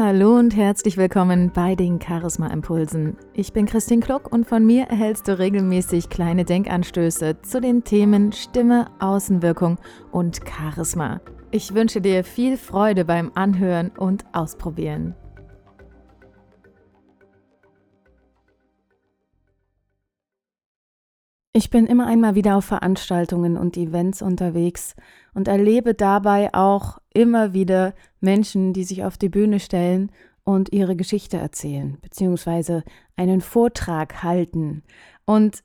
Hallo und herzlich willkommen bei den Charisma Impulsen. Ich bin Christine Kluck und von mir erhältst du regelmäßig kleine Denkanstöße zu den Themen Stimme, Außenwirkung und Charisma. Ich wünsche dir viel Freude beim Anhören und Ausprobieren. Ich bin immer einmal wieder auf Veranstaltungen und Events unterwegs und erlebe dabei auch immer wieder Menschen, die sich auf die Bühne stellen und ihre Geschichte erzählen, beziehungsweise einen Vortrag halten. Und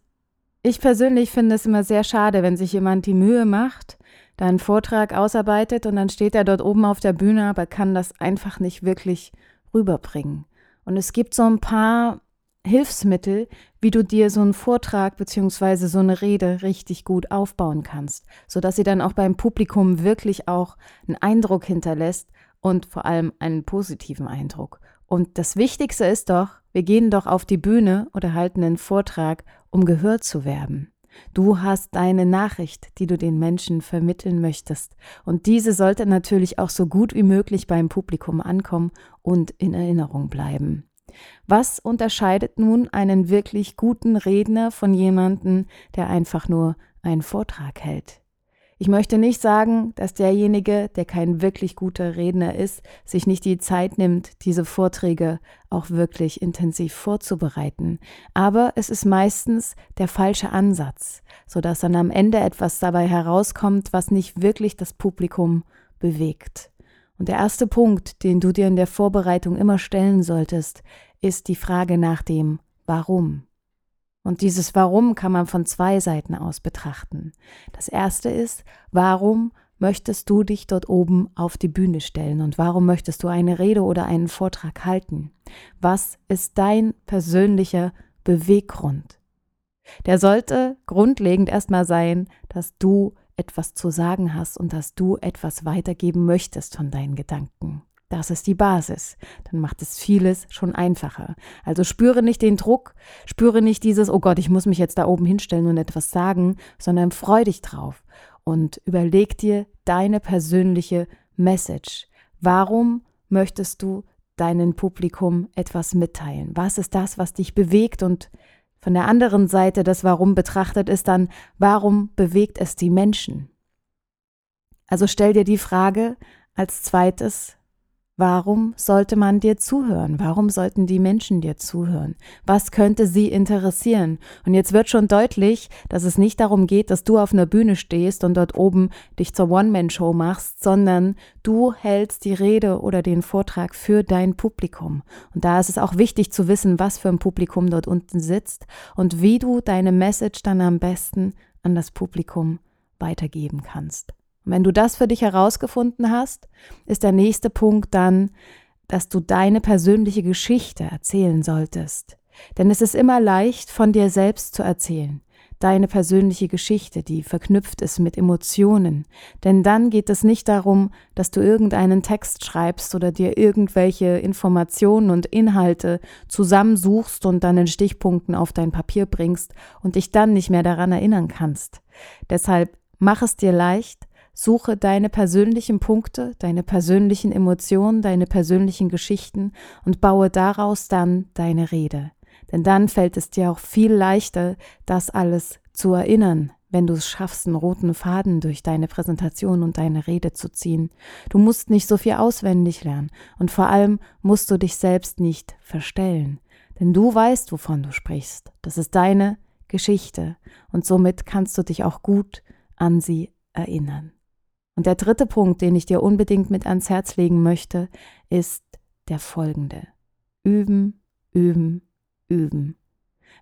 ich persönlich finde es immer sehr schade, wenn sich jemand die Mühe macht, da einen Vortrag ausarbeitet und dann steht er dort oben auf der Bühne, aber kann das einfach nicht wirklich rüberbringen. Und es gibt so ein paar Hilfsmittel, wie du dir so einen Vortrag beziehungsweise so eine Rede richtig gut aufbauen kannst, sodass sie dann auch beim Publikum wirklich auch einen Eindruck hinterlässt und vor allem einen positiven Eindruck. Und das Wichtigste ist doch, wir gehen doch auf die Bühne oder halten einen Vortrag, um gehört zu werden. Du hast deine Nachricht, die du den Menschen vermitteln möchtest. Und diese sollte natürlich auch so gut wie möglich beim Publikum ankommen und in Erinnerung bleiben. Was unterscheidet nun einen wirklich guten Redner von jemandem, der einfach nur einen Vortrag hält? Ich möchte nicht sagen, dass derjenige, der kein wirklich guter Redner ist, sich nicht die Zeit nimmt, diese Vorträge auch wirklich intensiv vorzubereiten. Aber es ist meistens der falsche Ansatz, sodass dann am Ende etwas dabei herauskommt, was nicht wirklich das Publikum bewegt. Und der erste Punkt, den du dir in der Vorbereitung immer stellen solltest, ist die Frage nach dem Warum. Und dieses Warum kann man von zwei Seiten aus betrachten. Das erste ist, warum möchtest du dich dort oben auf die Bühne stellen und warum möchtest du eine Rede oder einen Vortrag halten? Was ist dein persönlicher Beweggrund? Der sollte grundlegend erstmal sein, dass du etwas zu sagen hast und dass du etwas weitergeben möchtest von deinen Gedanken. Das ist die Basis. Dann macht es vieles schon einfacher. Also spüre nicht den Druck, spüre nicht dieses, oh Gott, ich muss mich jetzt da oben hinstellen und etwas sagen, sondern freu dich drauf und überleg dir deine persönliche Message. Warum möchtest du deinem Publikum etwas mitteilen? Was ist das, was dich bewegt und von der anderen Seite das Warum betrachtet ist dann, warum bewegt es die Menschen? Also stell dir die Frage als zweites, Warum sollte man dir zuhören? Warum sollten die Menschen dir zuhören? Was könnte sie interessieren? Und jetzt wird schon deutlich, dass es nicht darum geht, dass du auf einer Bühne stehst und dort oben dich zur One-Man-Show machst, sondern du hältst die Rede oder den Vortrag für dein Publikum. Und da ist es auch wichtig zu wissen, was für ein Publikum dort unten sitzt und wie du deine Message dann am besten an das Publikum weitergeben kannst. Und wenn du das für dich herausgefunden hast, ist der nächste Punkt dann, dass du deine persönliche Geschichte erzählen solltest. Denn es ist immer leicht, von dir selbst zu erzählen. Deine persönliche Geschichte, die verknüpft ist mit Emotionen. Denn dann geht es nicht darum, dass du irgendeinen Text schreibst oder dir irgendwelche Informationen und Inhalte zusammensuchst und dann in Stichpunkten auf dein Papier bringst und dich dann nicht mehr daran erinnern kannst. Deshalb mach es dir leicht, Suche deine persönlichen Punkte, deine persönlichen Emotionen, deine persönlichen Geschichten und baue daraus dann deine Rede. Denn dann fällt es dir auch viel leichter, das alles zu erinnern, wenn du es schaffst, einen roten Faden durch deine Präsentation und deine Rede zu ziehen. Du musst nicht so viel auswendig lernen und vor allem musst du dich selbst nicht verstellen. Denn du weißt, wovon du sprichst. Das ist deine Geschichte und somit kannst du dich auch gut an sie erinnern. Und der dritte Punkt, den ich dir unbedingt mit ans Herz legen möchte, ist der folgende. Üben, üben, üben.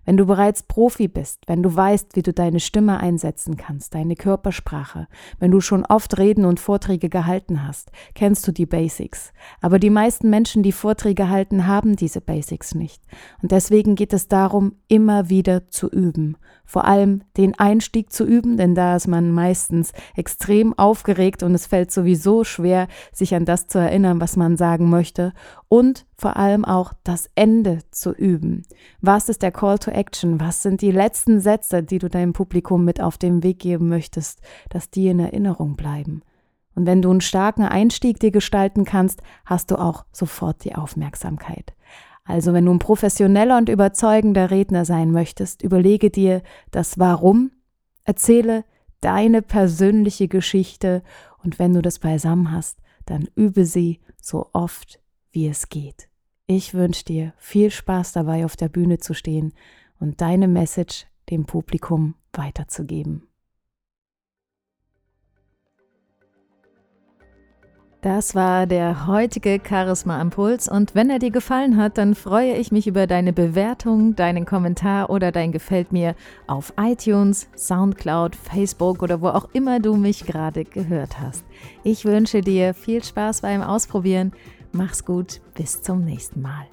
Wenn du bereits Profi bist, wenn du weißt, wie du deine Stimme einsetzen kannst, deine Körpersprache, wenn du schon oft Reden und Vorträge gehalten hast, kennst du die Basics. Aber die meisten Menschen, die Vorträge halten, haben diese Basics nicht. Und deswegen geht es darum, immer wieder zu üben. Vor allem den Einstieg zu üben, denn da ist man meistens extrem aufgeregt und es fällt sowieso schwer, sich an das zu erinnern, was man sagen möchte. Und vor allem auch das Ende zu üben. Was ist der Call to Action? Was sind die letzten Sätze, die du deinem Publikum mit auf den Weg geben möchtest, dass die in Erinnerung bleiben? Und wenn du einen starken Einstieg dir gestalten kannst, hast du auch sofort die Aufmerksamkeit. Also wenn du ein professioneller und überzeugender Redner sein möchtest, überlege dir das Warum, erzähle deine persönliche Geschichte und wenn du das beisammen hast, dann übe sie so oft wie es geht. Ich wünsche dir viel Spaß dabei, auf der Bühne zu stehen und deine Message dem Publikum weiterzugeben. Das war der heutige Charisma Impuls und wenn er dir gefallen hat, dann freue ich mich über deine Bewertung, deinen Kommentar oder dein Gefällt mir auf iTunes, SoundCloud, Facebook oder wo auch immer du mich gerade gehört hast. Ich wünsche dir viel Spaß beim Ausprobieren. Mach's gut, bis zum nächsten Mal.